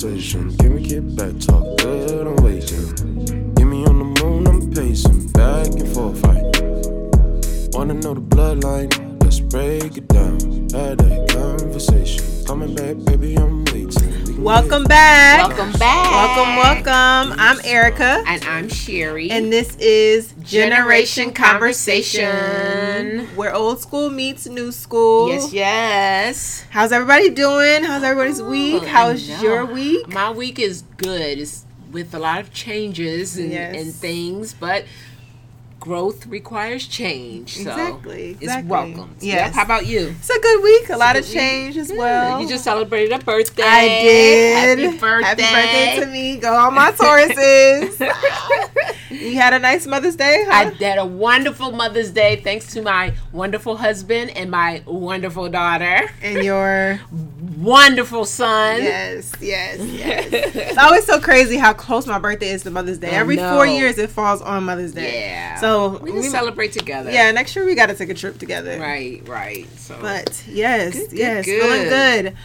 conversation. Can we get back, talk good, I'm waiting. Get me on the moon, I'm pacing, back and forth, fight. Wanna know the bloodline? Let's break it down. Had that conversation. Coming back, baby, I'm waiting. Welcome back. Welcome back. Welcome, welcome. I'm Erika, And I'm Sherry. and this is Generation Conversation. where old school meets new school. yes, yes. How's everybody doing? How's everybody's week? How's your week? My week is good. It's with a lot of changes and, Yes. and things, but growth requires change. So Exactly, it's exactly. welcome. Yes. Yep. How about you? It's a good week. A lot of good week. change as Good. well. You just celebrated a birthday. I did. Happy birthday. Happy birthday to me. Go on my Tauruses. you had a nice Mother's Day, huh? I had a wonderful Mother's Day thanks to my wonderful husband and my wonderful daughter, and your wonderful son. yes, yes, yes. it's always so crazy how close my birthday is to Mother's Day. I Every know. four years, it falls on Mother's Day. Yeah. So we can celebrate together. Yeah, next year we got to take a trip together. Right, right. So But yes, Good, good, yes, good. feeling good.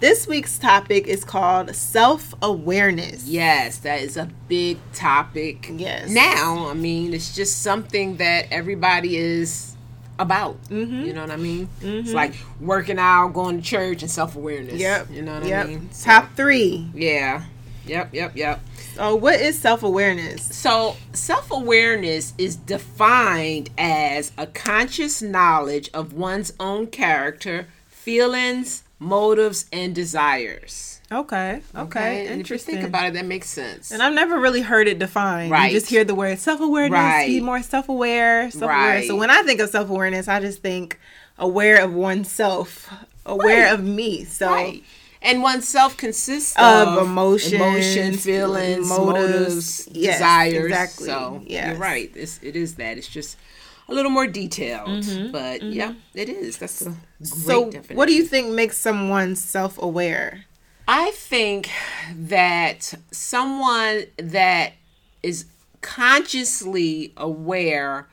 This week's topic is called self awareness. yes, that is a big topic. Yes. Now, I mean, it's just something that everybody is about. Mhm. You know what I mean? It's like working out, going to church, and self awareness. Yep. You know what yep. I mean? So, Top three. Yeah. Yep. Yep. Yep. So, what is self awareness? So, self awareness is defined as a conscious knowledge of one's own character, feelings, motives, and desires. Okay. Okay. And if you Interesting. think about it, that makes sense. and I've never really heard it defined. Right. You just hear the word self awareness, Right. be more self aware, self aware. Right. So when I think of self awareness, I just think aware of oneself, aware Right. of me. So right. And oneself consists Of of, emotions, emotion, feelings, motives. motives, Yes, desires. exactly. So Yes. you're right. It's, it is that. It's just a little more detailed. Mm-hmm, But yeah, it is. That's a great so definition. what do you think makes someone self aware? I think that someone that is consciously aware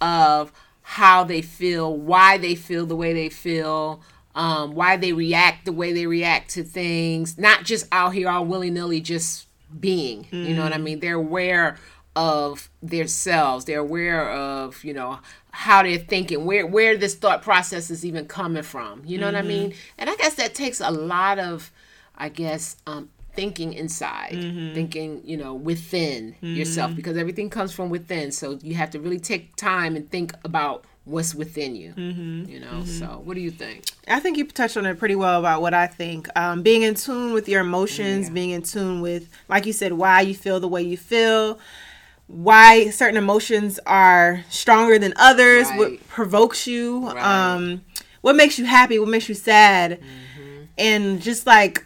of how they feel, why they feel the way they feel, um, why they react the way they react to things, not just out here all willy nilly just being. You know what I mean? They're aware of themselves. They're aware of, you know, how they're thinking, where where this thought process is even coming from. You know what I mean? And I guess that takes a lot of I guess, um, thinking inside, thinking, you know, within yourself, because everything comes from within. So you have to really take time and think about what's within you. You know. So what do you think? I think you touched on it pretty well about what I think. Um, being in tune with your emotions, being in tune with, like you said, why you feel the way you feel, why certain emotions are stronger than others, what provokes you, Right. um, what makes you happy, what makes you sad, Mm-hmm. and just like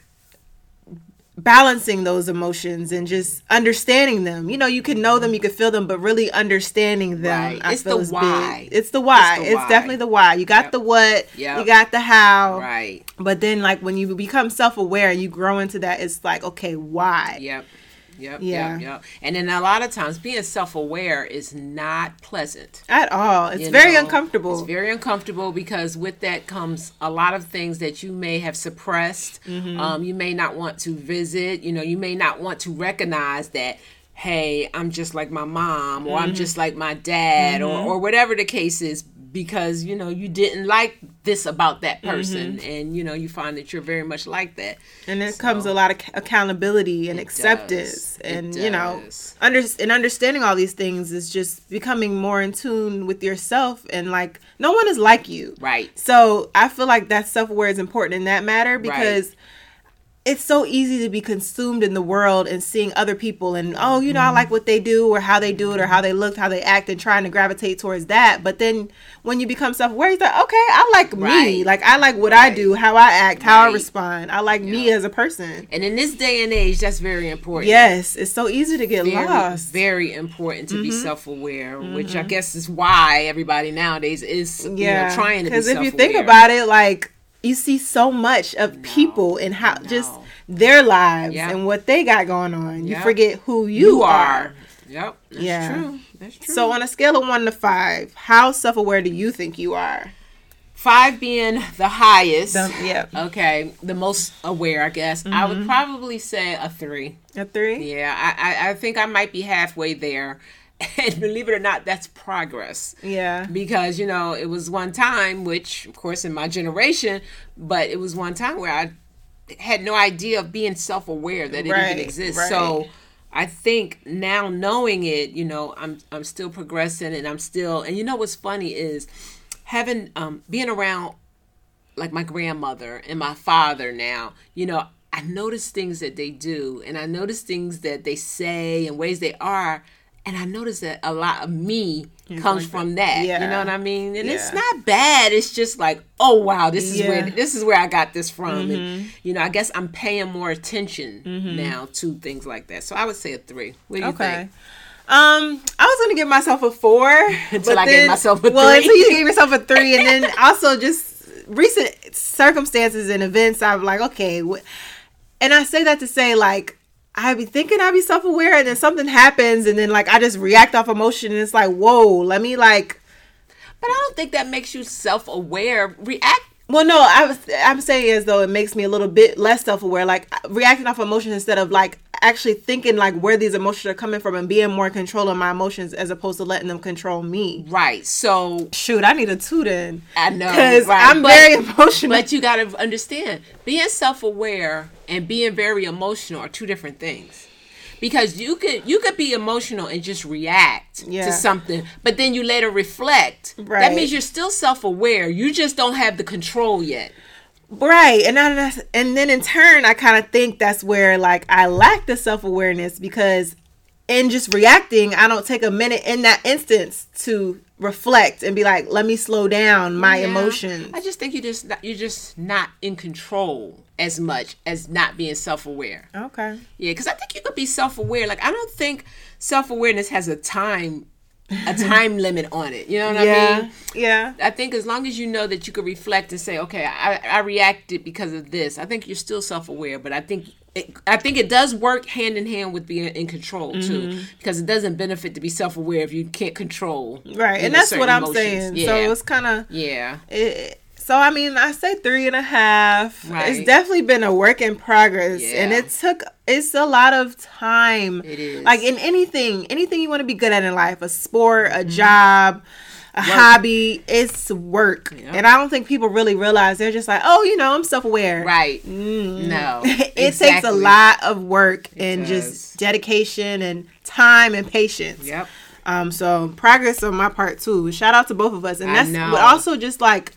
balancing those emotions and just understanding them. You know, you can know them, you can feel them, but really understanding them. Right. It's the why. It's the why. It's It's, the why. definitely the why. You got Yep. the what. Yep. You got the how. Right. But then, like when you become self-aware and you grow into that, it's like, okay, why? Yep. Yep. Yeah. Yep. Yep. And then a lot of times being self-aware is not pleasant. At all, it's you very know? uncomfortable. It's very uncomfortable because with that comes a lot of things that you may have suppressed. Mm-hmm. Um, you may not want to visit. You know, you may not want to recognize that. Hey, I'm just like my mom, or Mm-hmm. I'm just like my dad, or or whatever the case is, because you know you didn't like this about that person, and you know you find that you're very much like that. Mm-hmm. and then comes a lot of accountability and acceptance, does. And you know, under and understanding all these things is just becoming more in tune with yourself, and like no one is like you, Right. So I feel like that self-aware is important in that matter because. It's so easy to be consumed in the world and seeing other people and oh you know I like what they do or how they do it or how they look how they act and trying to gravitate towards that. But then when you become self-aware you're like okay I like me. Right. like I like what I do how I act how I respond. I like me as a person. And in this day and age, that's very important. yes it's so easy to get very, lost. Mm-hmm. very important to be self-aware, which I guess is why everybody nowadays is you yeah know, trying to be because if you think about it like you see so much of people and how just their lives Yeah. and what they got going on you Yeah. forget who you, you are. are. Yep. That's Yeah. true. That's true. so on a scale of one to five how self-aware do you think you are five being the highest. The- yeah. Okay, the most aware, I guess. I would mm-hmm. probably say a three. A three. Yeah, I, I, I think I might be halfway there. And believe it or not, that's progress. Yeah. Because, you know, it was one time, which, of course, in my generation, but it was one time where I had no idea of being self aware that it Right, even exists. right. So I think now knowing it, you know, I'm I'm still progressing and I'm still and you know what's funny is having um being around like my grandmother and my father now, you know, I notice things that they do and I notice things that they say and ways they are. And I notice that a lot of me comes like from that. that. You know what I mean? And it's not bad. It's just like, oh wow, this is Yeah. Mm-hmm. where this is where I got this from. And you know, I guess I'm paying more attention now to things like that. So I would say a three. What do you Okay. think? Um, I was gonna give myself a four Until but I gave myself a Well, three. until you gave yourself a three, and then also just recent circumstances and events. I'm like, okay, wh- and I say that to say like. I be thinking I be self aware, and then something happens, and then like I just react off emotion, and it's like, whoa, let me like But I don't think that makes you self aware. React Well, no, I was I'm saying as though it makes me a little bit less self aware, like reacting off emotions instead of like actually thinking like where these emotions are coming from and being more in control of my emotions as opposed to letting them control me. right. So Shoot, I need a two then. I know, because right. I'm But- very emotional. But you got to understand, being self-aware and being very emotional are two different things. Because you could you could be emotional and just react Yeah. to something, but then you later reflect. That means you're still self-aware. You just don't have the control yet. Right. And I, and then in turn I kind of think that's where like I lack the self-awareness because in just reacting, I don't take a minute in that instance to reflect and be like, let me slow down my Yeah. emotions. I just think you just not, you're just not in control as much as not being self-aware. Okay. Yeah, because I think you could be self-aware. Like I don't think self-awareness has a time a time limit on it. You know what yeah. I mean? Yeah. I think as long as you know that you could reflect and say, okay, I, I reacted because of this. I think you're still self-aware, but I think it, I think it does work hand in hand with being in control too, Mm-hmm. because it doesn't benefit to be self-aware if you can't control. Right. And that's what I'm emotions. saying. Yeah. So it's kind of yeah. it, so I mean, I say three and a half. Right. It's definitely been a work in progress, and it took it's a lot of time. It is. like in anything, anything you want to be good at in life, a sport, Mm-hmm. a job, a hobby, it's work. Yep. And I don't think people really realize they're just like, oh, you know, I'm self aware. Right. No. it takes a lot of work and does. just dedication and time and patience. Yep. Um, so progress on my part too. Shout out to both of us, and I that's know. but also just like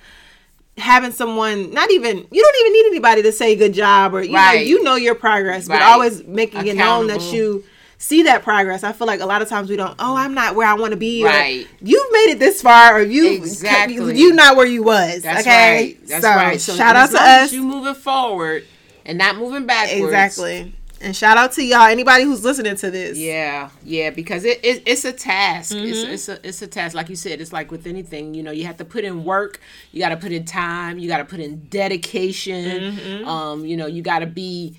having someone not even you don't even need anybody to say good job or you know you know your progress, but always making it known that you see that progress. I feel like a lot of times we don't. Oh, I'm not where I want to be. Right. you've made it this far, or you Exactly. you not where you was. That's okay. right. That's so, right. So shout out to us. You moving forward and not moving backwards. Exactly. And shout out to y'all. Anybody who's listening to this. Yeah, yeah, because it, it it's a task. Mm-hmm. It's it's a it's a task. Like you said, it's like with anything. You know, you have to put in work. You got to put in time. You got to put in dedication. Mm-hmm. Um, you know, you got to be,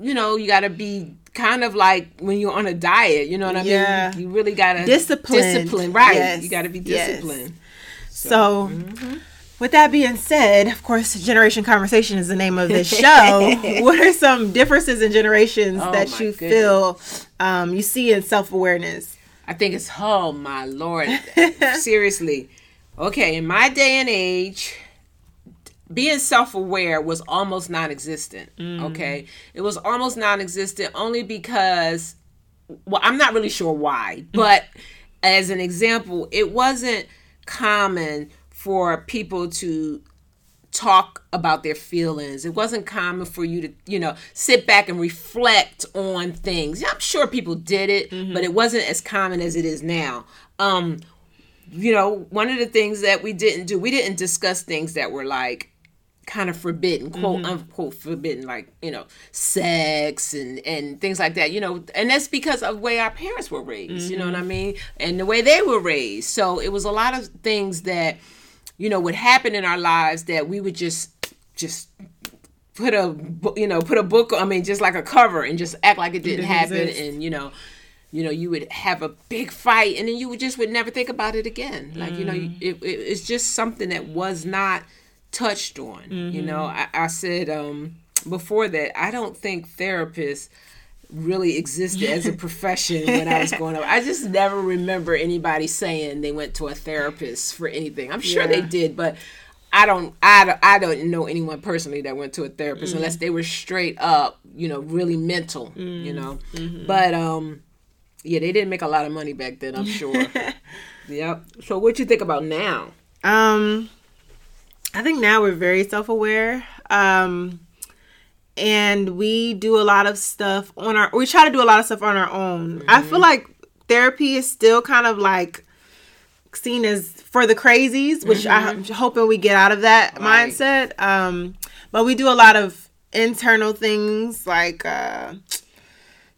you know, you got to be kind of like when you're on a diet. You know what I Yeah. mean? You really got to Disciplined. Discipline, right? Yes. You got to be Yes. disciplined. So, mm-hmm. With that being said, of course, Generation Conversation is the name of this show. what are some differences in generations Oh, that you feel um, you see in self awareness? I think it's oh my lord. Seriously. Okay, in my day and age, being self-aware was almost non-existent. Okay? It was almost non-existent only because well, I'm not really sure why, but as an example, it wasn't common for people to talk about their feelings. It wasn't common for you to, you know, sit back and reflect on things. I'm sure people did it, mm-hmm. but it wasn't as common as it is now. Um, you know, one of the things that we didn't do, we didn't discuss things that were like kind of forbidden, quote mm-hmm. unquote forbidden, like, you know, sex and and things like that, you know, and that's because of the way our parents were raised, you know what mm-hmm. I mean? And the way they were raised. So it was a lot of things that you know would happen in our lives that we would just just put a you know put a book i mean just like a cover and just act like it didn't, didn't happen exist. and you know you know you would have a big fight and then you would just would never think about it again like you know Mm. it, it, it's just something that was not touched on you know Mm-hmm. I, I said um before that i don't think therapists really existed as a profession when i was growing up i just never remember anybody saying they went to a therapist for anything i'm sure they did but I don't, I don't, I don't know anyone personally that went to a therapist Mm-hmm. unless they were straight up, you know, really mental, you know. Mm-hmm. But um, yeah, they didn't make a lot of money back then, I'm sure. yep. So what you think about now? Um, I think now we're very self aware. Um, and we do a lot of stuff on our. We try to do a lot of stuff on our own. I feel like therapy is still kind of like seen as for the crazies, which I'm hoping we get out of that Right. mindset. Um, but we do a lot of internal things like uh,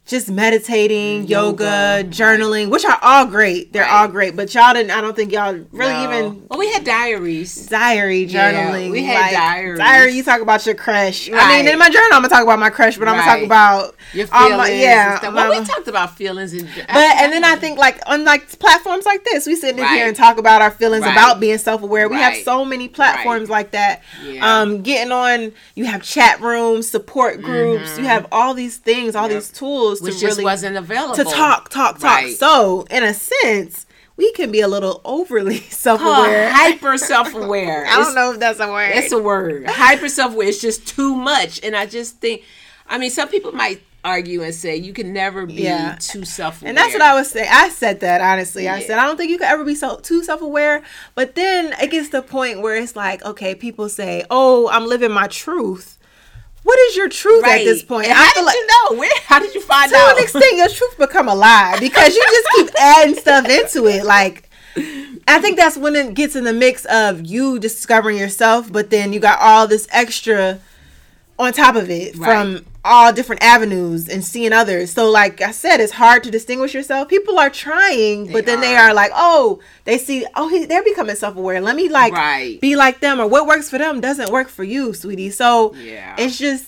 just meditating, yoga, journaling, which are all great. They're Right. all great, but y'all didn't. I don't think y'all really No. even Well, we had diaries. diary Yeah, journaling. we had diaries. Diary, you talk about your crush. I mean, in my journal, I'm gonna talk about my crush, but I'm gonna talk about Your all feelings. my- and yeah. stuff. Well, we talked about feelings and. but and then I think like on like platforms like this, we sit in Right. here and talk about our feelings Right. about being self aware. We have so many platforms like that. Yeah. Um, getting on, you have chat rooms, support groups. You have all these things, all Mm-hmm. Yep. these tools which to just really wasn't available to talk, talk, talk. Right. So in a sense, we can be a little overly self Oh, aware. hyper self-aware. I don't It's- know if that's a word. It's a word. Hyper self-aware is just too much, and I just think, I mean, some people might argue and say you can never be Yeah. too self-aware. And that's what I was saying. I said that honestly. I said I don't think you could ever be so too self aware. But then it gets to the point where it's like, okay, people say, "Oh, I'm living my truth." What is your truth at this point? And I how feel did like you know? Where? How did you find to out? an extent, your truth become a lie because you just keep adding stuff into it. Like, I think that's when it gets in the mix of you discovering yourself, but then you got all this extra on top of it Right. from all different avenues and seeing others. So, like I said, it's hard to distinguish yourself. People are trying, but then they are. are like, oh, they see, oh, he, they're becoming self aware. Let me like Right. be like them, or what works for them doesn't work for you, sweetie. So, Yeah. it's just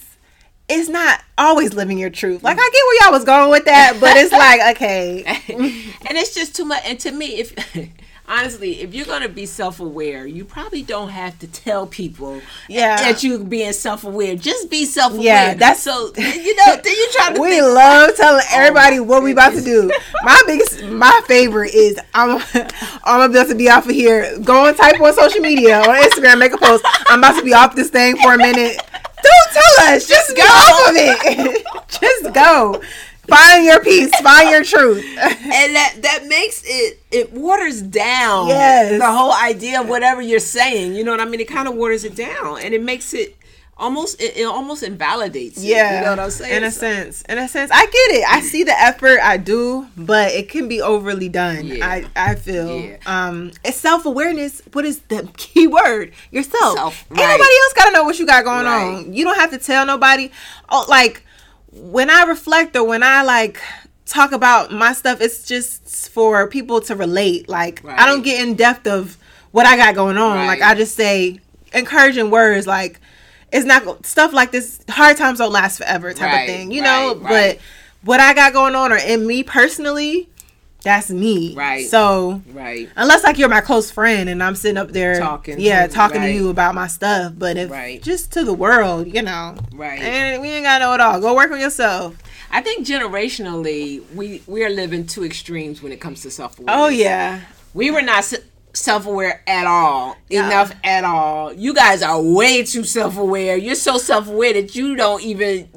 it's not always living your truth. Like I get where y'all was going with that, but it's like okay, and it's just too much. And to me, if honestly, if you're gonna be self-aware, you probably don't have to tell people Yeah. that you're being self-aware. Just be self-aware. Yeah, that's- so. You know, then you try to we think, love telling oh everybody my what we about to do. My biggest, my favorite is I'm I'm about to be off of here. Go and type on social media on Instagram, make a post. I'm about to be off this thing for a minute. Don't tell us. Just go off of it. Just go. Find your peace. Find your truth. and that that makes it it waters down Yes. the whole idea of whatever you're saying you know what i mean it kind of waters it down and it makes it almost it, it almost invalidates it, Yeah, you know what i'm saying In a So- sense, in a sense, I get it. I see the effort. I do, but it can be overly done. Yeah. I I feel. Yeah. Um, it's self awareness. What is the key word? Yourself. Self, Ain't right. nobody else gotta know what you got going Right. on. You don't have to tell nobody. Oh, like when I reflect or when I like talk about my stuff, it's just for people to relate. Like I don't get in depth of what I got going on. Right. Like I just say encouraging words like it's not stuff like this hard times don't last forever type Right, of thing you know right, right. but what i got going on or in me personally that's me Right. so right unless like you're my close friend and i'm sitting up there Talking yeah to- talking right. to you about my stuff but if Right. just to the world you know Right. and we ain't gotta know it all go work on yourself i think generationally we we are living two extremes when it comes to self-awareness oh yeah we were not s- self-aware at all. Yeah. enough at all. You guys are way too self-aware. You're so self-aware that you don't even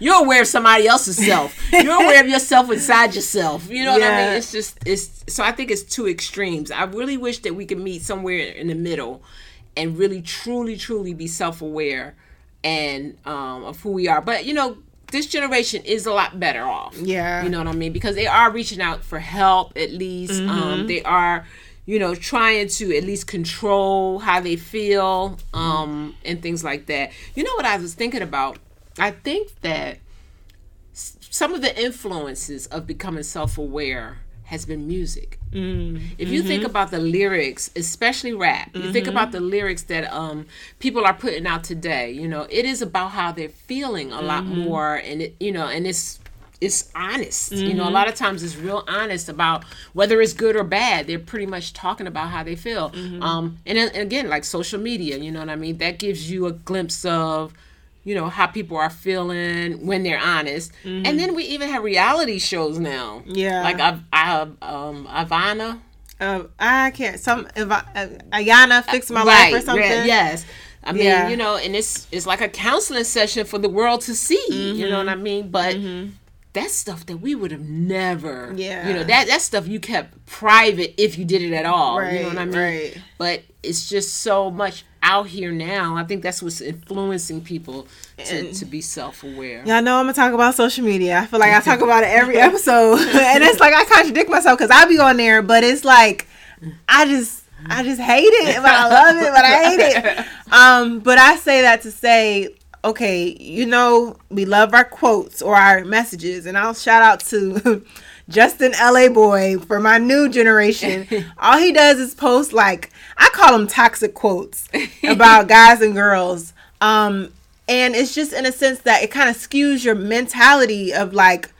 you're aware of somebody else's self. You're aware of yourself inside yourself. You know what i mean? It's just it's so i think it's two extremes. I really wish that we could meet somewhere in the middle and really truly truly be self-aware and um of who we are. But you know this generation is a lot better off. Yeah. you know what I mean? Because they are reaching out for help at least. Um, they are, you know, trying to at least control how they feel um, and things like that. You know what I was thinking about? I think that some of the influences of becoming self aware has been music. If you think about the lyrics, especially rap, you think about the lyrics that um, people are putting out today. You know, it is about how they're feeling a lot more, and it, you know, and it's it's honest. Mm-hmm. You know, a mm-hmm. lot of times it's real honest about whether it's good or bad. They're pretty much talking about how they feel. Mm-hmm. Um, and, and again, like social media, you know what I mean? That gives you a glimpse of you know how people are feeling when they're honest mm-hmm. and then we even have reality shows now yeah like i i um ivana uh, i can't some uh, ayana fix my right, life or something yes I mean, yeah. you know, and it's it's like a counseling session for the world to see. Mm-hmm. You know what I mean? But mm-hmm that's stuff that we would have never yeah you know that that stuff you kept private if you did it at all right, you know what i mean? right. but it's just so much out here now. I think that's what's influencing people to, to be self-aware. Yeah i know i'm gonna talk about social media. I feel like i talk about it every episode. And it's like i contradict myself because i be on there but it's like i just I just hate it, but I love it, but I hate it. Um, but I say that to say okay, you know, we love our quotes or our messages, and I'll shout out to Justin Laboy for my new generation. All he does is post like I call them toxic quotes about guys and girls. Um, and it's just in a sense that it kind of skews your mentality of like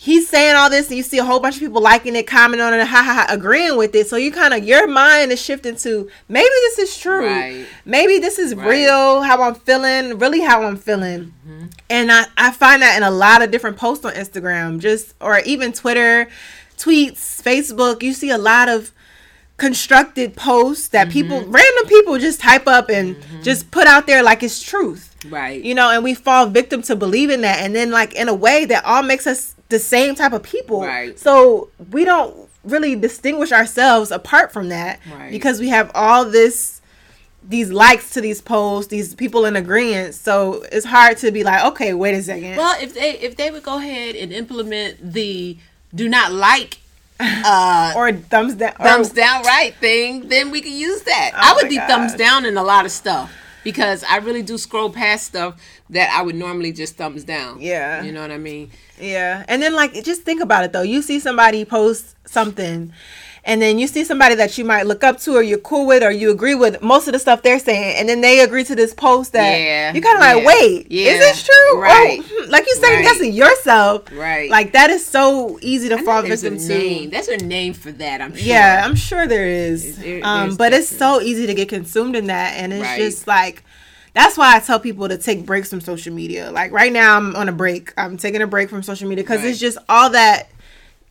he's saying all this and you see a whole bunch of people liking it, commenting on it, ha ha, ha agreeing with it. So you kind of your mind is shifting to maybe this is true. Right. Maybe this is right. real, how I'm feeling, really how I'm feeling. Mm-hmm. And I, I find that in a lot of different posts on Instagram, just or even Twitter, tweets, Facebook. You see a lot of constructed posts that mm-hmm. people random people just type up and mm-hmm. just put out there like it's truth right you know and we fall victim to believing that and then like in a way that all makes us the same type of people. Right. So we don't really distinguish ourselves apart from that right. because we have all this these likes to these posts, these people in agreement. So it's hard to be like, okay, wait a second. Well, if they if they would go ahead and implement the do not like uh or thumbs down thumbs or, down right thing, then we could use that. Oh I would be God. thumbs down in a lot of stuff because I really do scroll past stuff that I would normally just thumbs down. Yeah. You know what I mean? Yeah. And then like just think about it though. You see somebody post something and then you see somebody that you might look up to or you're cool with or you agree with most of the stuff they're saying and then they agree to this post that yeah, you kind of yeah, like wait yeah, is this true right oh, like you second right. guessing yourself right like that is so easy to I fall victim to name. there's a name for that i'm sure yeah i'm sure there is there, um, but it's so easy to get consumed in that and it's right. just like that's why I tell people to take breaks from social media. Like right now, I'm on a break. I'm taking a break from social media because right. it's just all that.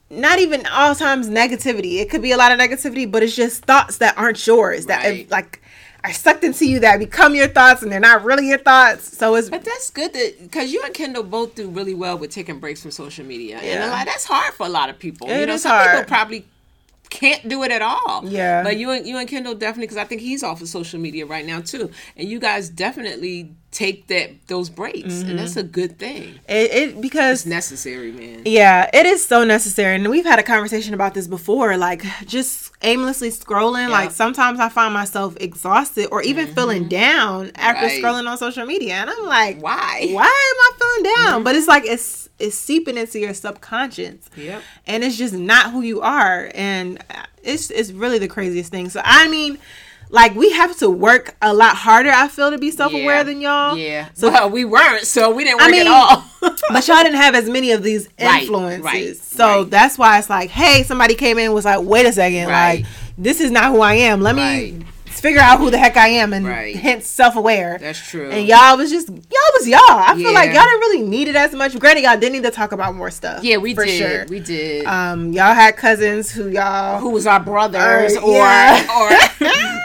Not even all times negativity. It could be a lot of negativity, but it's just thoughts that aren't yours. That right. like are sucked into you that become your thoughts and they're not really your thoughts. So it's but that's good that because you and Kendall both do really well with taking breaks from social media, yeah. and a lot that's hard for a lot of people. It you know, some hard. people probably can't do it at all. Yeah. But you and you and Kendall definitely because I think he's off of social media right now too, and you guys definitely take that those breaks, mm-hmm. and that's a good thing. It, it because it's necessary, man. Yeah, it is so necessary, and we've had a conversation about this before. Like just aimlessly scrolling. Like sometimes I find myself exhausted or even mm-hmm. feeling down after right. scrolling on social media, and I'm like, why? Why am I feeling down? Mm-hmm. But it's like it's it's seeping into your subconscious. Yep. And it's just not who you are. And it's it's really the craziest thing. So I mean, like we have to work a lot harder. I feel to be self aware yeah. than y'all. Yeah. So well, we weren't, so we didn't work I mean, at all. but y'all didn't have as many of these influences. Right, right, so right. that's why it's like, hey, somebody came in was like, wait a second, like this is not who I am. Let me figure out who the heck I am and right. hence self aware. That's true. And y'all was just y'all was y'all. I yeah. feel like y'all didn't really need it as much. Granted, y'all didn't need to talk about more stuff. Yeah, we for did. Sure. We did. Um, y'all had cousins who y'all who was our brothers or yeah.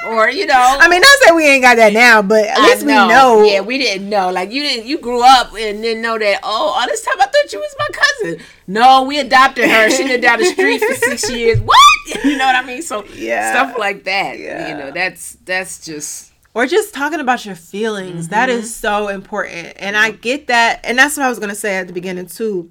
or or you know. I mean, not say we ain't got that now, but at least know. we know. Yeah, we didn't know. Like you didn't. You grew up and didn't know that. Oh, all this time I thought you was my cousin. No, we adopted her. She lived down the street for six years. What? You know what I mean? So yeah, stuff like that. Yeah. You know, that's that's just or just talking about your feelings. Mm-hmm. That is so important. And I get that. And that's what I was going to say at the beginning, too,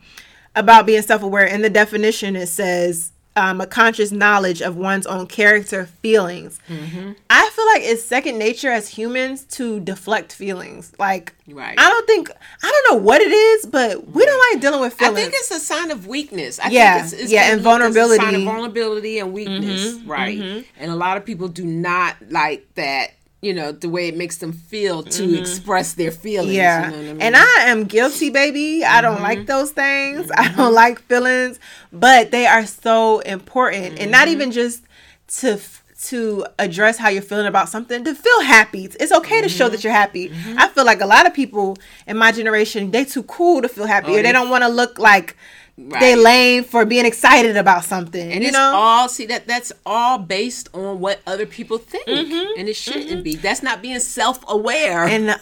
about being self aware. In the definition, it says um, a conscious knowledge of one's own character feelings. Mm-hmm. I feel like it's second nature as humans to deflect feelings. Like, right. I don't think, I don't know what it is, but we don't like dealing with feelings. I think it's a sign of weakness. I yeah. think it's, it's yeah, and vulnerability. sign of vulnerability and weakness, mm-hmm. right? Mm-hmm. And a lot of people do not like that you know the way it makes them feel to mm-hmm. express their feelings yeah you know I mean? and i am guilty baby mm-hmm. i don't like mm-hmm. those things mm-hmm. i don't like feelings but they are so important and not mm-hmm. even just to to address how you're feeling about something to feel happy it's okay to show that you're happy i feel like a lot of people in my generation they too cool to feel happy oh, or they don't want to look like Right. They lame for being excited about something. And you it's know? all see that that's all based on what other people think. Mm-hmm. And it shouldn't mm-hmm. be. That's not being self aware. And uh,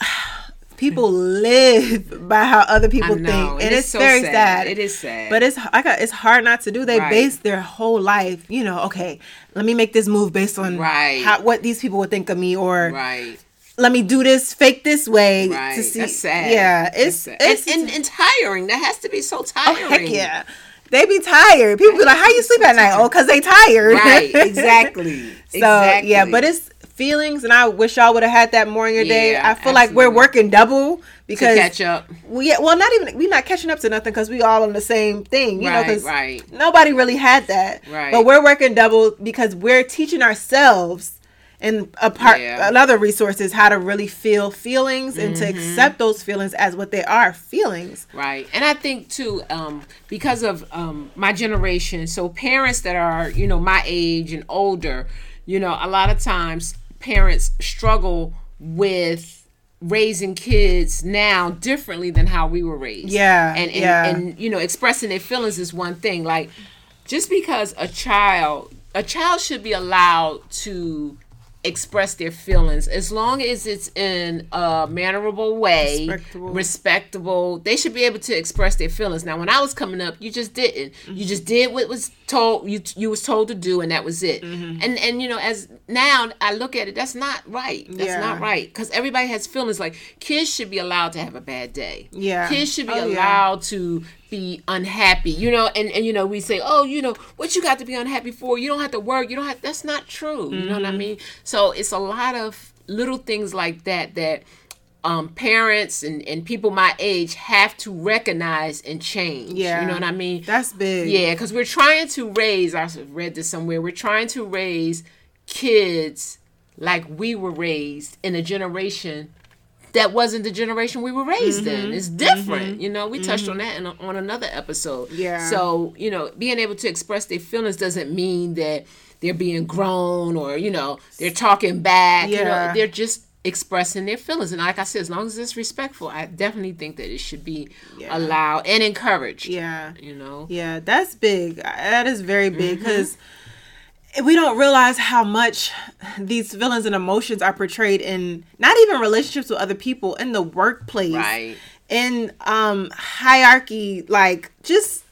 people live by how other people think. And it it's so very sad. sad. It is sad. But it's I got it's hard not to do. They right. base their whole life, you know, okay, let me make this move based on right. how, what these people would think of me or right let me do this fake this way right. to see. That's sad. Yeah, it's it's and, and, and, tiring. That has to be so tiring. Oh, heck yeah. They be tired. People be like, "How you sleep at night?" Oh, cause they tired. Right. Exactly. so exactly. yeah, but it's feelings, and I wish y'all would have had that more in your yeah, day. I feel absolutely. like we're working double because to catch up. We well, not even we're not catching up to nothing because we all on the same thing. You right, know, because right. nobody really had that. Right. But we're working double because we're teaching ourselves and a part yeah. another resource is how to really feel feelings and mm-hmm. to accept those feelings as what they are feelings right and i think too um, because of um, my generation so parents that are you know my age and older you know a lot of times parents struggle with raising kids now differently than how we were raised yeah and and, yeah. and you know expressing their feelings is one thing like just because a child a child should be allowed to express their feelings as long as it's in a mannerable way respectable. respectable they should be able to express their feelings now when i was coming up you just didn't mm-hmm. you just did what was told you you was told to do and that was it mm-hmm. and and you know as now i look at it that's not right that's yeah. not right because everybody has feelings like kids should be allowed to have a bad day yeah kids should be oh, allowed yeah. to be unhappy you know and and you know we say oh you know what you got to be unhappy for you don't have to work you don't have that's not true you mm-hmm. know what i mm-hmm. mean so it's a lot of little things like that that um, parents and, and people my age have to recognize and change. Yeah. You know what I mean? That's big. Yeah, because we're trying to raise, I read this somewhere, we're trying to raise kids like we were raised in a generation that wasn't the generation we were raised mm-hmm. in. It's different, mm-hmm. you know. We touched mm-hmm. on that in, on another episode. Yeah. So you know, being able to express their feelings doesn't mean that they're being grown or you know they're talking back. Yeah. You know, they're just expressing their feelings. And like I said, as long as it's respectful, I definitely think that it should be yeah. allowed and encouraged. Yeah. You know. Yeah, that's big. That is very big because. Mm-hmm we don't realize how much these feelings and emotions are portrayed in not even relationships with other people in the workplace right in um hierarchy like just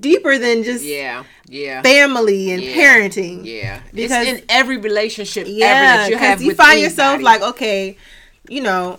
deeper than just yeah yeah family and yeah, parenting yeah because it's in every relationship yeah because you, you find anybody. yourself like okay you know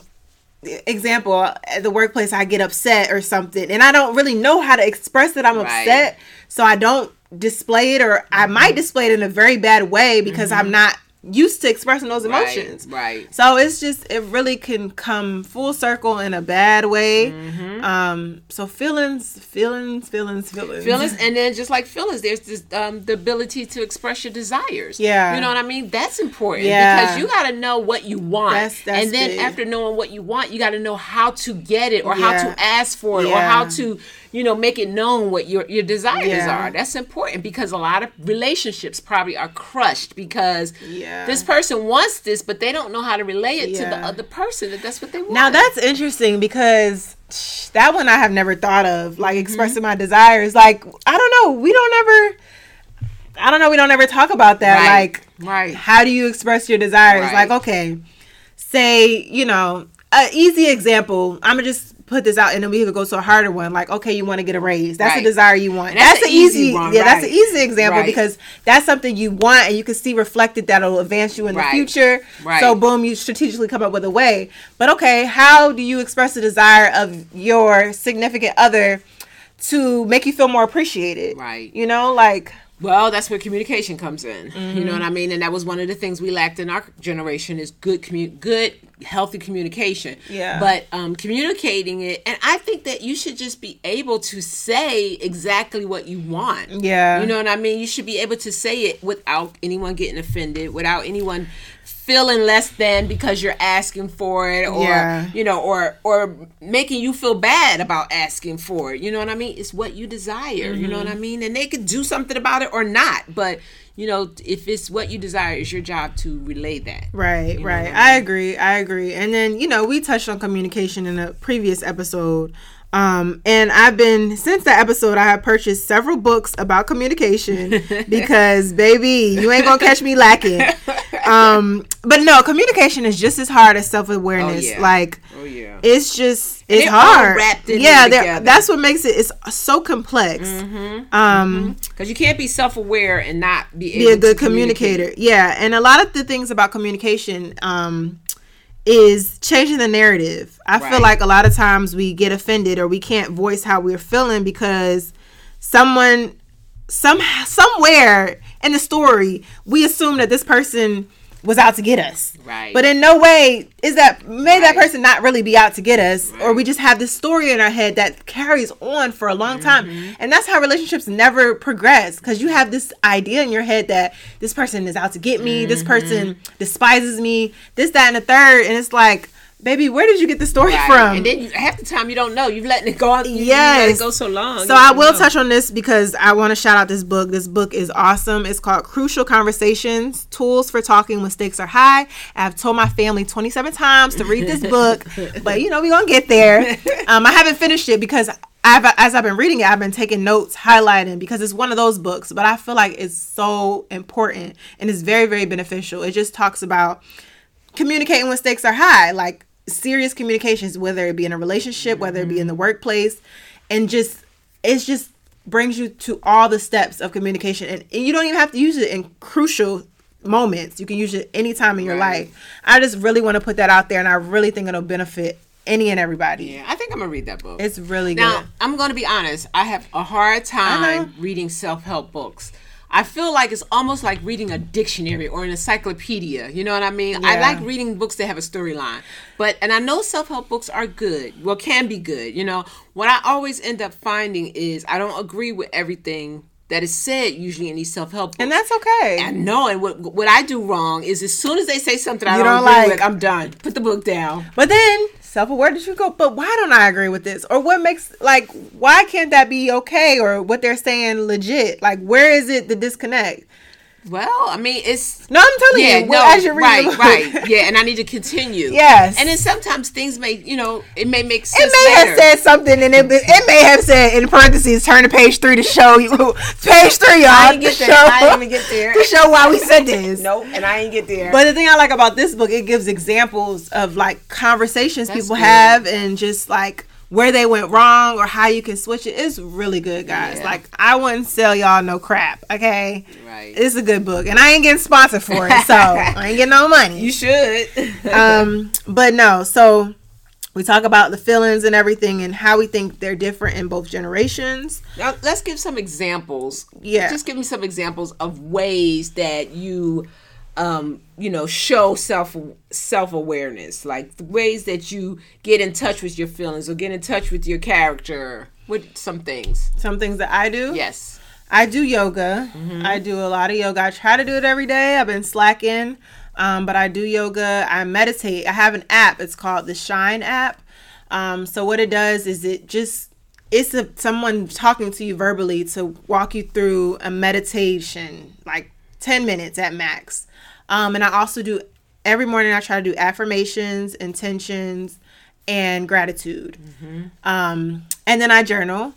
example at the workplace i get upset or something and i don't really know how to express that i'm right. upset so i don't display it or I might display it in a very bad way because mm-hmm. I'm not used to expressing those emotions. Right, right. So it's just it really can come full circle in a bad way. Mm-hmm. Um. So feelings, feelings, feelings, feelings, feelings, and then just like feelings, there's this um the ability to express your desires. Yeah. You know what I mean? That's important. Yeah. Because you got to know what you want, that's, that's and then big. after knowing what you want, you got to know how to get it or yeah. how to ask for it yeah. or how to you know make it known what your your desires yeah. are. That's important because a lot of relationships probably are crushed because yeah. this person wants this, but they don't know how to relay it yeah. to the other person that that's what they want. Now that's interesting because that one I have never thought of, like mm-hmm. expressing my desires. Like I don't know, we don't ever. I don't know. We don't ever talk about that. Right. Like, right? How do you express your desires? Right. Like, okay, say you know, an easy example. I'm gonna just put this out and then we could go to a harder one like okay you want to get a raise. That's right. a desire you want. That's, that's an easy, easy one, yeah right. that's an easy example right. because that's something you want and you can see reflected that'll advance you in the future. So boom you strategically come up with a way. But okay how do you express the desire of your significant other to make you feel more appreciated? Right. You know like well, that's where communication comes in. Mm-hmm. You know mm-hmm. what I mean? And that was one of the things we lacked in our generation is good commu- good healthy communication. Yeah. But um, communicating it, and I think that you should just be able to say exactly what you want. Yeah. You know what I mean? You should be able to say it without anyone getting offended, without anyone feeling less than because you're asking for it or Yeah. you know or or making you feel bad about asking for it you know what i mean it's what you desire you know what i Mm-hmm. mean and they could do something about it or not but you know if it's what you desire it's your job to relay that Right, know right. I I agree. I agree. And then, you know, we touched on communication in a previous episode. Um, and I've been since that episode I have purchased several books about communication because baby, you ain't gonna catch me lacking. Um, but no, communication is just as hard as self awareness. Oh, yeah. Like oh yeah it's just it's they're hard. yeah, it they're- together. that's what makes it it's so complex. Um because you can't be self-aware and not be, be a good to communicator. Yeah, and a lot of the things about communication um, is changing the narrative. I feel like a lot of times we get offended or we can't voice how we're feeling because someone, some somewhere in the story, we assume that this person was out to get us. Right. But in no way is that may that person not really be out to get us, or we just have this story in our head that carries on for a long Mm-hmm. time, and that's how relationships never progress because you have this idea in your head that this person is out to get me, this Mm-hmm. person despises me, this, that, and the third, and it's like, baby, where did you get the story Right. from? and then you, half the time you don't know you've let it go you, you let Yes. it go so long So I will know. touch on this because I want to shout out this book. This book is awesome. It's called Crucial Conversations: Tools for Talking When Stakes Are High. I've told my family 27 times to read this book, but you know we're gonna get there. Um, I haven't finished it because I've as I've been reading it, I've been taking notes, highlighting because it's one of those books. But I feel like it's so important and it's very very beneficial. It just talks about communicating when stakes are high, like serious communications, whether it be in a relationship, whether it be in the mm-hmm. workplace, and just it's just brings you to all the steps of communication, and, and you don't even have to use it in crucial moments. You can use it any time in your Right. life. I just really want to put that out there, and I really think it'll benefit any and everybody. yeah i think i'm gonna read that book It's really good. Now, I'm to be honest. I have a hard know. time reading self help books. I feel like it's almost like reading a dictionary or an encyclopedia. You know what I mean? I like reading books that have a storyline. But, and I know self help books are good, well, can be good. You know, what I always end up finding is I don't agree with everything that is said usually in these self help books. and that's okay. I know, and what what I do wrong is as soon as they say something I You don't, don't agree like- with, I'm done. Put the book down. But then self-aware did you go, but why don't I agree with this? Or what makes like why can't that be okay or what they're saying legit? Like where is it the disconnect? Well, I mean, it's No, I'm telling yeah, you, no, well, as you're reading right, book. right, yeah, and I need to continue. Yes. and then sometimes things may, you know, it may make sense. It may later. have said something, and it, it may have said in parentheses, "Turn to page three to show you page three, y'all." I to get there. show- I didn't even get there. to show why we said this. Nope, and I ain't get there. But the thing I like about this book, it gives examples of like conversations That's people good. have and just like where they went wrong or how you can switch it. It's really good, guys. Yeah. Like I wouldn't sell y'all no crap, okay? Right. It's a good book, and I ain't getting sponsored for it, so I ain't getting no money. you should. um, but no, so we talk about the feelings and everything and how we think they're different in both generations. now let's give some examples. Yeah. just give me some examples of ways that you, um, you know, show self self awareness, like the ways that you get in touch with your feelings or get in touch with your character. With some things. Some things that I do. Yes. I do yoga. I do a lot of yoga. I try to do it every day. I've been slacking, um, but I do yoga. I meditate. I have an app. It's called the Shine app. Um, so what it does is it just it's a, someone talking to you verbally to walk you through a meditation, like ten minutes at max. Um, and I also do every morning. I try to do affirmations, intentions, and gratitude. Um, and then I journal.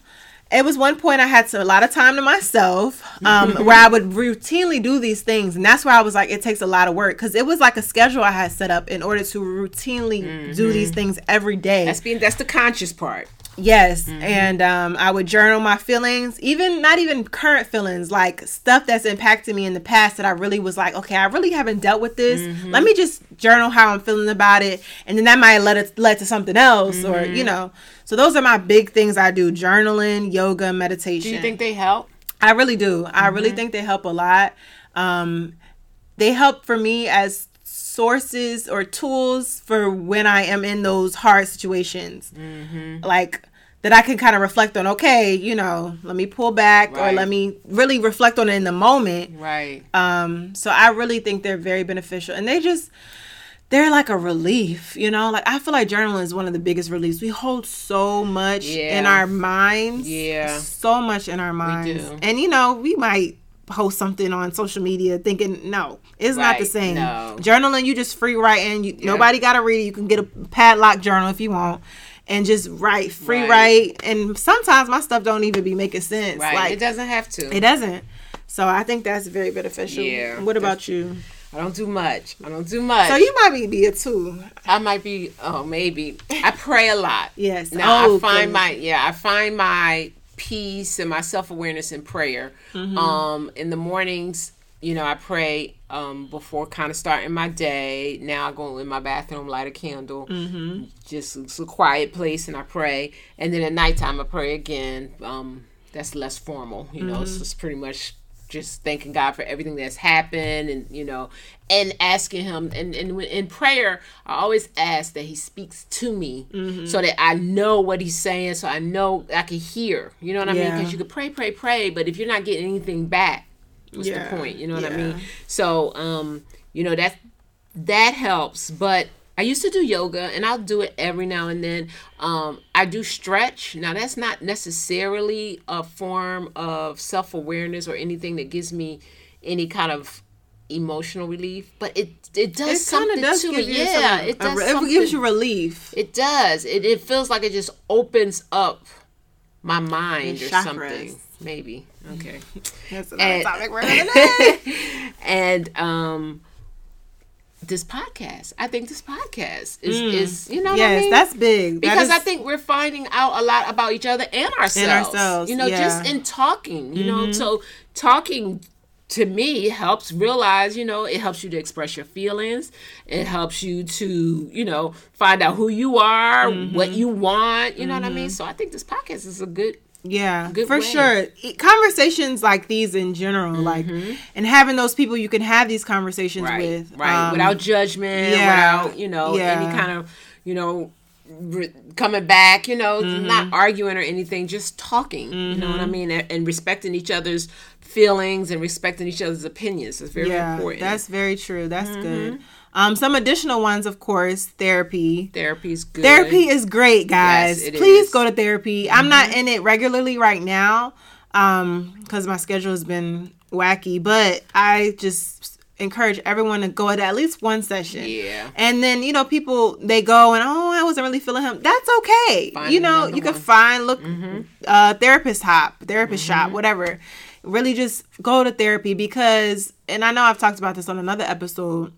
It was one point I had to, a lot of time to myself um, where I would routinely do these things. And that's where I was like, it takes a lot of work because it was like a schedule I had set up in order to routinely do these things every day. That's being that's the conscious part. Yes, and um, I would journal my feelings, even not even current feelings, like stuff that's impacted me in the past that I really was like, okay, I really haven't dealt with this. Let me just journal how I'm feeling about it, and then that might let it led to something else, or you know. So those are my big things I do: journaling, yoga, meditation. Do you think they help? I really do. I really think they help a lot. Um, they help for me as sources or tools for when I am in those hard situations. Mm-hmm. Like that I can kind of reflect on, okay, you know, let me pull back right. or let me really reflect on it in the moment. Right. Um, so I really think they're very beneficial and they just they're like a relief, you know? Like I feel like journaling is one of the biggest reliefs. We hold so much yeah. in our minds. Yeah. So much in our minds. And you know, we might post something on social media thinking no it's right, not the same no. journaling you just free writing you, yeah. nobody gotta read it you can get a padlock journal if you want and just write free right. write and sometimes my stuff don't even be making sense right like, it doesn't have to it doesn't so i think that's very beneficial yeah what about you I don't do much. I don't do much. So you might be, be a two. I might be. Oh, maybe. I pray a lot. yes. Now oh, I find my yeah. I find my peace and my self awareness in prayer. Mm-hmm. Um, in the mornings, you know, I pray um, before kind of starting my day. Now I go in my bathroom, light a candle, mm-hmm. just it's a quiet place, and I pray. And then at nighttime, I pray again. Um, that's less formal, you know. Mm-hmm. So it's pretty much just thanking God for everything that's happened and you know and asking him and, and in prayer I always ask that he speaks to me mm-hmm. so that I know what he's saying so I know I can hear you know what I yeah. mean because you could pray pray pray but if you're not getting anything back what's yeah. the point you know what yeah. I mean so um you know that that helps but I used to do yoga and I'll do it every now and then. Um, I do stretch. Now, that's not necessarily a form of self awareness or anything that gives me any kind of emotional relief, but it it does it something does to it. Yeah, it does. A, it gives you relief. It does. It, it feels like it just opens up my mind or something. Maybe. Okay. That's another and, topic another day. and um this podcast. I think this podcast is, mm. is you know yes, I mean? that's big. Because that is... I think we're finding out a lot about each other and ourselves. And ourselves. You know, yeah. just in talking, you mm-hmm. know, so talking to me helps realize, you know, it helps you to express your feelings. It helps you to, you know, find out who you are, mm-hmm. what you want, you know mm-hmm. what I mean? Mm-hmm. So I think this podcast is a good yeah, Good for way. sure. Conversations like these in general, mm-hmm. like, and having those people you can have these conversations right, with, right, um, without judgment, yeah, without you know yeah. any kind of you know re- coming back, you know, mm-hmm. not arguing or anything, just talking. Mm-hmm. You know what I mm-hmm. mean, and, and, respecting each other's feelings and respecting each other's opinions is very yeah, important. That's very true. That's good. Um, some additional ones, of course, therapy. Therapy's good. Therapy is great, guys. Yes, Please is. go to therapy. Mm-hmm. I'm not mm-hmm. in it regularly right now, um, because my schedule has been wacky. But I just encourage everyone to go to at least one session. Yeah. And then you know people they go and oh I wasn't really feeling him. That's okay. Find you know you can find look mm-hmm. uh, therapist hop, therapist mm-hmm. shop, whatever. Really just go to therapy because and I know I've talked about this on another episode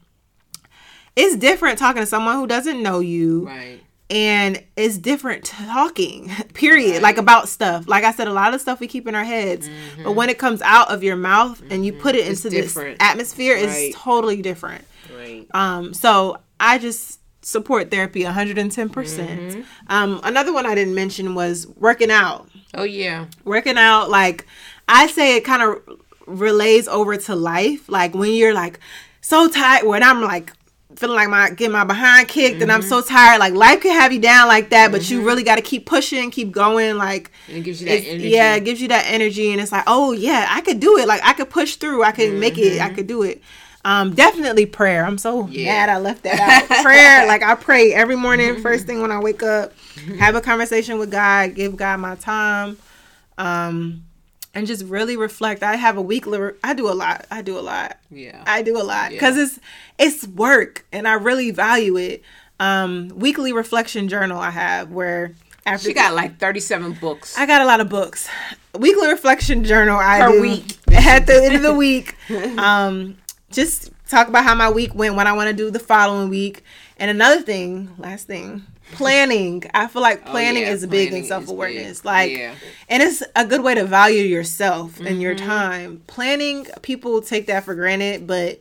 it's different talking to someone who doesn't know you. Right. And it's different talking, period. Right. Like about stuff. Like I said, a lot of stuff we keep in our heads. Mm-hmm. But when it comes out of your mouth mm-hmm. and you put it into this atmosphere, right. it's totally different. Right. Um, so I just support therapy 110%. percent mm hmm Um, another one I didn't mention was working out. Oh, yeah. Working out, like, I say it kind of relays over to life. Like, when you're like so tired, when I'm like feeling like my getting my behind kicked mm-hmm. and I'm so mm-hmm. tired. Like life can have you down like that, mm-hmm. but you mm-hmm. really got to keep pushing, keep going. Like and it gives you that energy. Yeah, it gives you that energy, and it's like, oh yeah, I could do it. Like I could push through. I could mm-hmm. make it. I mm-hmm. could do it. Um, definitely prayer. I'm so yeah. mad I left that out. prayer, like I pray every morning, first thing when I wake up, have a conversation with God, give God my time. Um, and just really reflect. I have a weekly. I do a lot. I do a lot. Yeah. I do a lot because yeah. it's it's work, and I really value it. Um, weekly reflection journal I have where after she got like thirty seven books. I got a lot of books. Weekly reflection journal I per do week at the end of the week. Um, just talk about how my week went, what I want to do the following week, and another thing, last thing, planning. I feel like planning oh, yeah. is planning big in self awareness. Like, yeah. and it's a good way to value yourself mm-hmm. and your mm-hmm. time. Planning, people take that for granted, but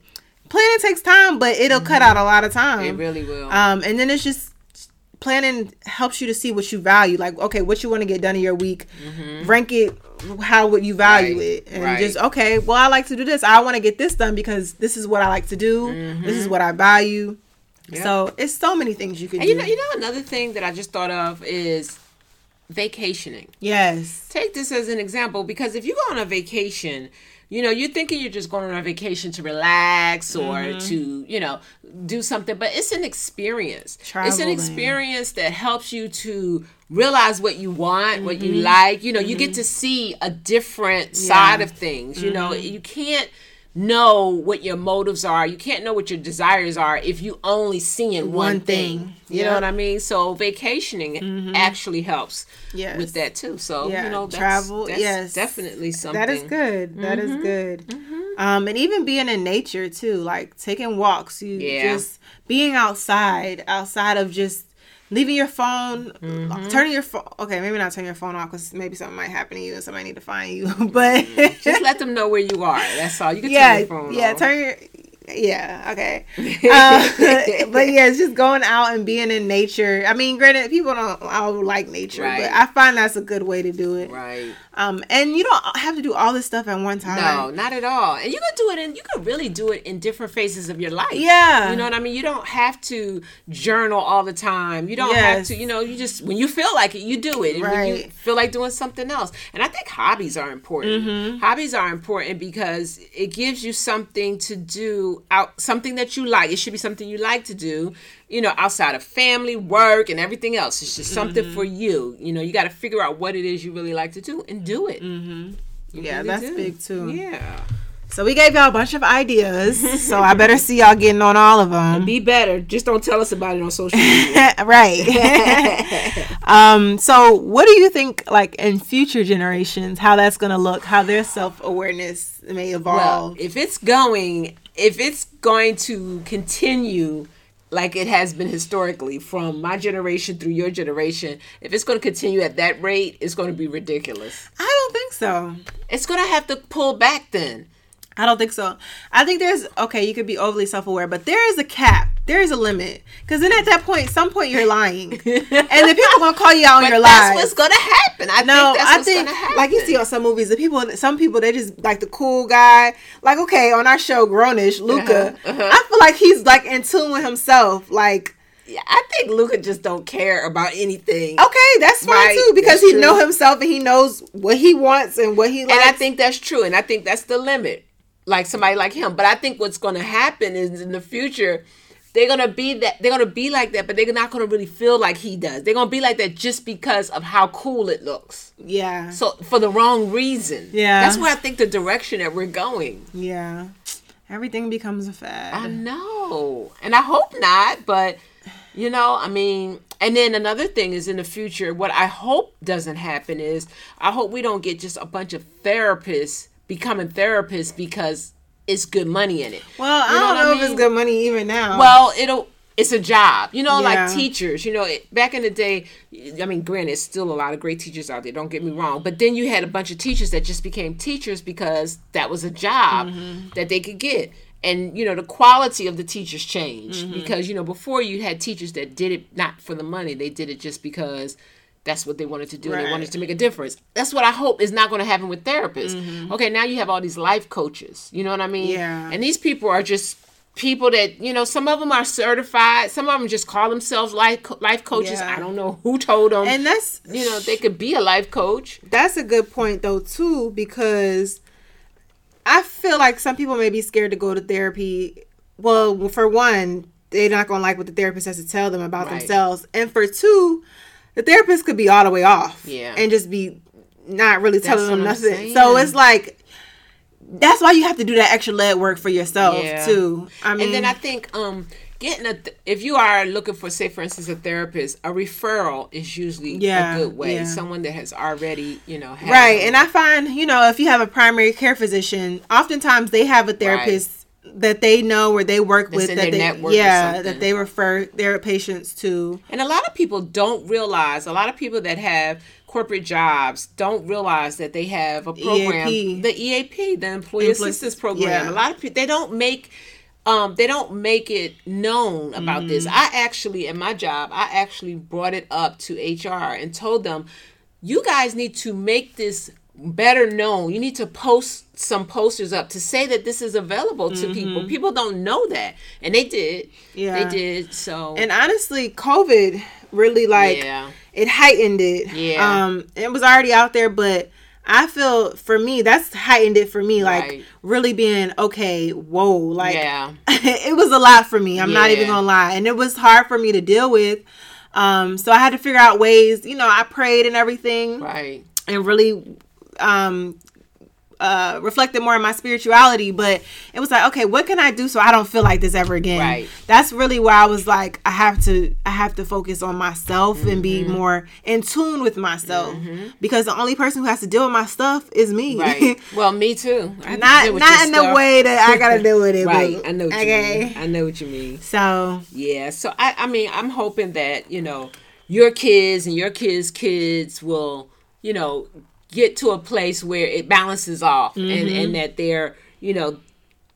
planning takes time, but it'll mm-hmm. cut out a lot of time. It really will. Um, and then it's just planning helps you to see what you value. Like, okay, what you want to get done in your week, mm-hmm. rank it how would you value right. it and right. just okay well i like to do this i want to get this done because this is what i like to do mm-hmm. this is what i value so it's so many things you can and do you know, you know another thing that i just thought of is vacationing yes take this as an example because if you go on a vacation you know, you're thinking you're just going on a vacation to relax or mm-hmm. to, you know, do something, but it's an experience. Traveling. It's an experience that helps you to realize what you want, mm-hmm. what you mm-hmm. like. You know, mm-hmm. you get mm-hmm. to see a different yeah. side of things. You know, mm-hmm. you can't know what your motives are. You can't know what your desires are if you only seeing one, one thing. thing. You know what I mean? So vacationing mm-hmm. actually helps yes. with that too. So yeah. you know, that's, travel. That's yes, definitely something that is good. That mm-hmm. is good. Mm-hmm. Um, and even being in nature too, like taking walks. You yeah. just being outside, outside of just leaving your phone, mm-hmm. turning your phone. Okay, maybe not turning your phone off because maybe something might happen to you and somebody need to find you. but just let them know where you are. That's all. You can yeah, turn your phone yeah, off. turn your yeah, okay. Uh, but yeah, it's just going out and being in nature. I mean, granted, people don't all like nature, right. but I find that's a good way to do it. Right. Um, and you don't have to do all this stuff at one time. No, not at all. And you can do it and you can really do it in different phases of your life. Yeah. You know what I mean? You don't have to journal all the time. You don't yes. have to, you know, you just when you feel like it, you do it. And right. when you feel like doing something else. And I think hobbies are important. Mm-hmm. Hobbies are important because it gives you something to do out something that you like. It should be something you like to do you know, outside of family, work, and everything else. It's just something mm-hmm. for you. You know, you got to figure out what it is you really like to do and do it. Mm-hmm. Yeah, really that's do. big too. Yeah. So we gave y'all a bunch of ideas. so I better see y'all getting on all of them. And be better. Just don't tell us about it on social media. right. um, so what do you think like in future generations how that's going to look, how their self-awareness may evolve? Well, if it's going if it's going to continue like it has been historically from my generation through your generation, if it's going to continue at that rate, it's going to be ridiculous. I don't think so. It's going to have to pull back then. I don't think so. I think there's okay. You could be overly self-aware, but there is a cap. There is a limit. Because then at that point, some point you're lying, and the people gonna call you out on your lies. That's what's gonna happen. I no, think I think like you see on some movies, the people, some people they just like the cool guy. Like okay, on our show Grownish, Luca, uh-huh, uh-huh. I feel like he's like in tune with himself. Like yeah, I think Luca just don't care about anything. Okay, that's fine right? too because that's he true. know himself and he knows what he wants and what he likes. And I think that's true, and I think that's the limit like somebody like him. But I think what's going to happen is in the future, they're gonna be that they're gonna be like that, but they're not gonna really feel like he does. They're gonna be like that just because of how cool it looks. Yeah. So for the wrong reason. Yeah. That's where I think the direction that we're going. Yeah. Everything becomes a fad. I know, and I hope not, but you know, I mean, and then another thing is in the future, what I hope doesn't happen is I hope we don't get just a bunch of therapists becoming therapists because it's good money in it. Well, you know I don't know I mean? if it's good money even now. Well, it'll it's a job, you know, yeah. like teachers. You know, it, back in the day, I mean, granted, still a lot of great teachers out there. Don't get me wrong, but then you had a bunch of teachers that just became teachers because that was a job mm-hmm. that they could get. And you know the quality of the teachers changed mm-hmm. because you know before you had teachers that did it not for the money they did it just because that's what they wanted to do. Right. They wanted to make a difference. That's what I hope is not going to happen with therapists. Mm-hmm. Okay, now you have all these life coaches. You know what I mean? Yeah. And these people are just people that you know. Some of them are certified. Some of them just call themselves life life coaches. Yeah. I don't know who told them. And that's you know they could be a life coach. That's a good point though too because I feel like some people may be scared to go to therapy. Well, for one, they're not going to like what the therapist has to tell them about right. themselves, and for two the therapist could be all the way off. Yeah. And just be not really telling them nothing. So it's like that's why you have to do that extra leg work for yourself yeah. too. I mean, and then I think um getting a th- if you are looking for say for instance a therapist a referral is usually yeah, a good way yeah. someone that has already you know right and i find you know if you have a primary care physician oftentimes they have a therapist that they know or they work with that they, yeah that they refer their patients to and a lot of people don't realize a lot of people that have corporate jobs don't realize that they have a program EAP. the eap the employee Empl- assistance program yeah. a lot of people they don't make um, they don't make it known about mm-hmm. this. I actually, in my job, I actually brought it up to HR and told them, you guys need to make this better known. You need to post some posters up to say that this is available to mm-hmm. people. People don't know that, and they did. Yeah, they did. So, and honestly, COVID really like yeah. it heightened it. Yeah, um, it was already out there, but I feel for me that's heightened it for me. Like right. really being okay. Whoa, like yeah. it was a lot for me. I'm yeah. not even gonna lie, and it was hard for me to deal with. Um, so I had to figure out ways. You know, I prayed and everything. Right. And really um uh, reflected more in my spirituality, but it was like, okay, what can I do so I don't feel like this ever again? Right. That's really where I was like, I have to, I have to focus on myself mm-hmm. and be mm-hmm. more in tune with myself mm-hmm. because the only person who has to deal with my stuff is me. Right. Well, me too. not not in stuff. the way that I gotta deal with it. right. I know. What okay. You mean. I know what you mean. So yeah. So I, I mean, I'm hoping that you know your kids and your kids' kids will you know get to a place where it balances off mm-hmm. and, and that they're, you know,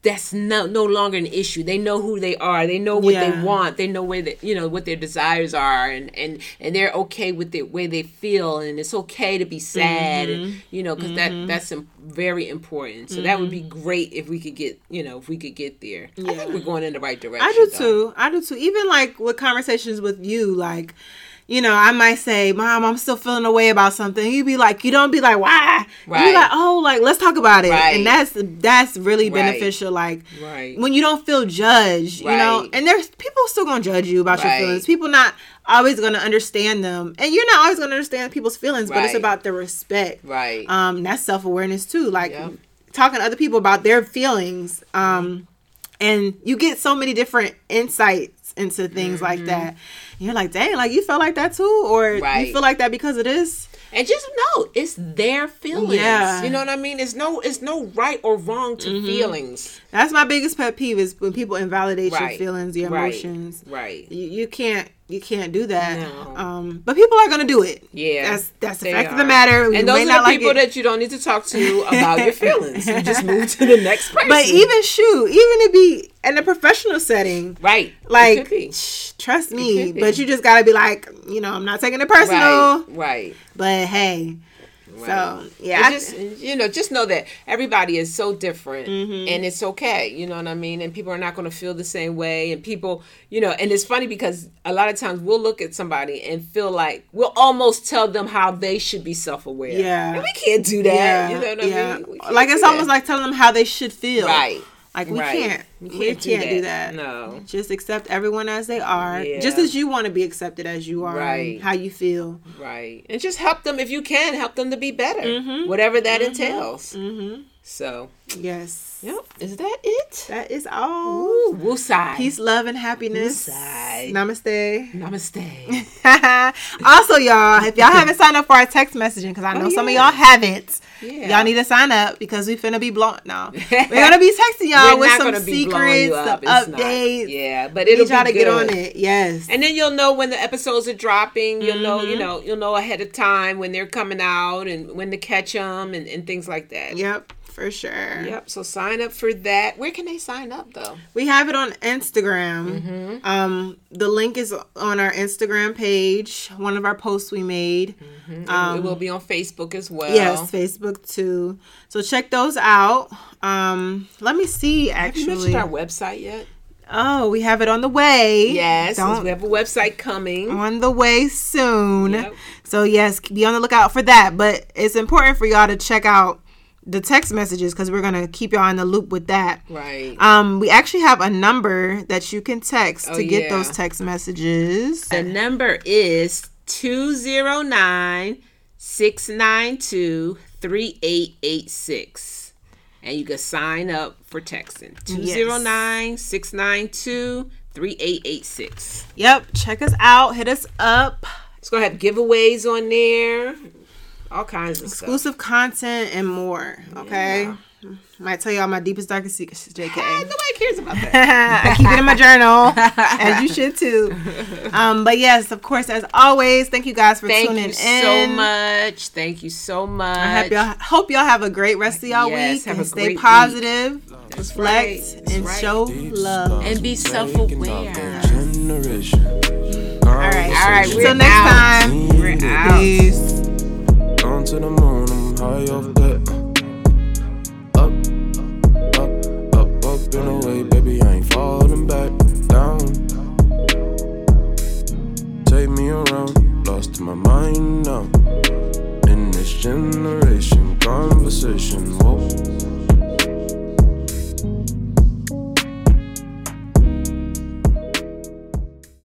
that's no no longer an issue. They know who they are. They know what yeah. they want. They know where they, you know what their desires are, and and and they're okay with the way they feel, and it's okay to be sad, mm-hmm. and you know because mm-hmm. that that's very important. So mm-hmm. that would be mm-hmm. great if we could get you know if we could get there. Yeah. I think we're going in the right direction. I do though. too. I do too. Even like with conversations with you, like you know, I might say, Mom, I'm still feeling a way about something. You'd be like, you don't be like, why? Right. You're like, oh, like let's talk about it. Right. And that's that's really right. beneficial. Like right. when you don't feel judged, you know, and there's people still gonna judge you about your feelings. People not always gonna understand them. And you're not always gonna understand people's feelings, but it's about the respect. Right. Um, that's self awareness too. Like yep. talking to other people about their feelings. Um and you get so many different insights into things mm-hmm. like that you're like, dang, like you felt like that too, or right. you feel like that because of this. And just know it's their feelings. Yeah. You know what I mean? It's no it's no right or wrong to mm-hmm. feelings. That's my biggest pet peeve is when people invalidate right. your feelings, your right. emotions. Right. You, you can't you can't do that. No. Um, but people are gonna do it. Yeah, that's that's the fact are. of the matter. and those are the people like that you don't need to talk to about your feelings. You just move to the next person. But even shoot, even to be in a professional setting, right? Like, shh, trust me. But you just gotta be like, you know, I'm not taking it personal, right? right. But hey, So yeah, just you know, just know that everybody is so different, mm-hmm. and it's okay. You know what I mean? And people are not going to feel the same way. And people, you know, and it's funny because a lot of times we'll look at somebody and feel like we'll almost tell them how they should be self aware. Yeah, and we can't do that. Yeah. You know what yeah. I mean? Like it's almost like telling them how they should feel. Right. Like we right. can't, we can't, can't do, that. do, that. No, just accept everyone as they are, yeah. just as you want to be accepted as you are, right? How you feel, right? And just help them if you can, help them to be better, mm-hmm. whatever that mm-hmm. entails. Mm-hmm. So yes, Yep. Is that it? That is all. Ooh, woosai. Peace, love, and happiness. Woosai. Namaste. Namaste. also, y'all, if y'all haven't signed up for our text messaging, because I know oh, yeah. some of y'all haven't, yeah. y'all need to sign up because we finna be blown. No, we're gonna be texting y'all with some secrets, some updates. Not. Yeah, but it'll try to get on it. Yes, and then you'll know when the episodes are dropping. You'll mm-hmm. know, you mm-hmm. know, you'll know ahead of time when they're coming out and when to catch them and, and things like that. Yep for sure. Yep. So sign up for that. Where can they sign up though? We have it on Instagram. Mm-hmm. Um, the link is on our Instagram page. One of our posts we made. Mm-hmm. Um, it will be on Facebook as well. Yes, Facebook too. So check those out. Um, let me see. Actually, have you mentioned our website yet? Oh, we have it on the way. Yes, we have a website coming on the way soon. Yep. So yes, be on the lookout for that. But it's important for y'all to check out the text messages because we're gonna keep y'all in the loop with that. Right. Um, we actually have a number that you can text oh, to get yeah. those text messages. The number is 209 692 3886. And you can sign up for texting. 209 692 3886. Yep. Check us out. Hit us up. Let's go ahead. Giveaways on there all kinds of exclusive stuff. content and more. Okay. Yeah. Might tell y'all my deepest darkest secrets, JK. Hey, nobody cares about that. I keep it in my journal, as you should too. Um, but yes, of course, as always, thank you guys for thank tuning in. so much. Thank you so much. I hope y'all, hope y'all have a great rest of y'all yes, week and stay positive, reflect, right. and right. show love and be self-aware. All right, all right. Until next out. time. We're To the moon. I'm high off that. Up, up, up, up and away, baby. I ain't falling back down. Take me around, lost in my mind now. In this generation, conversation, whoa.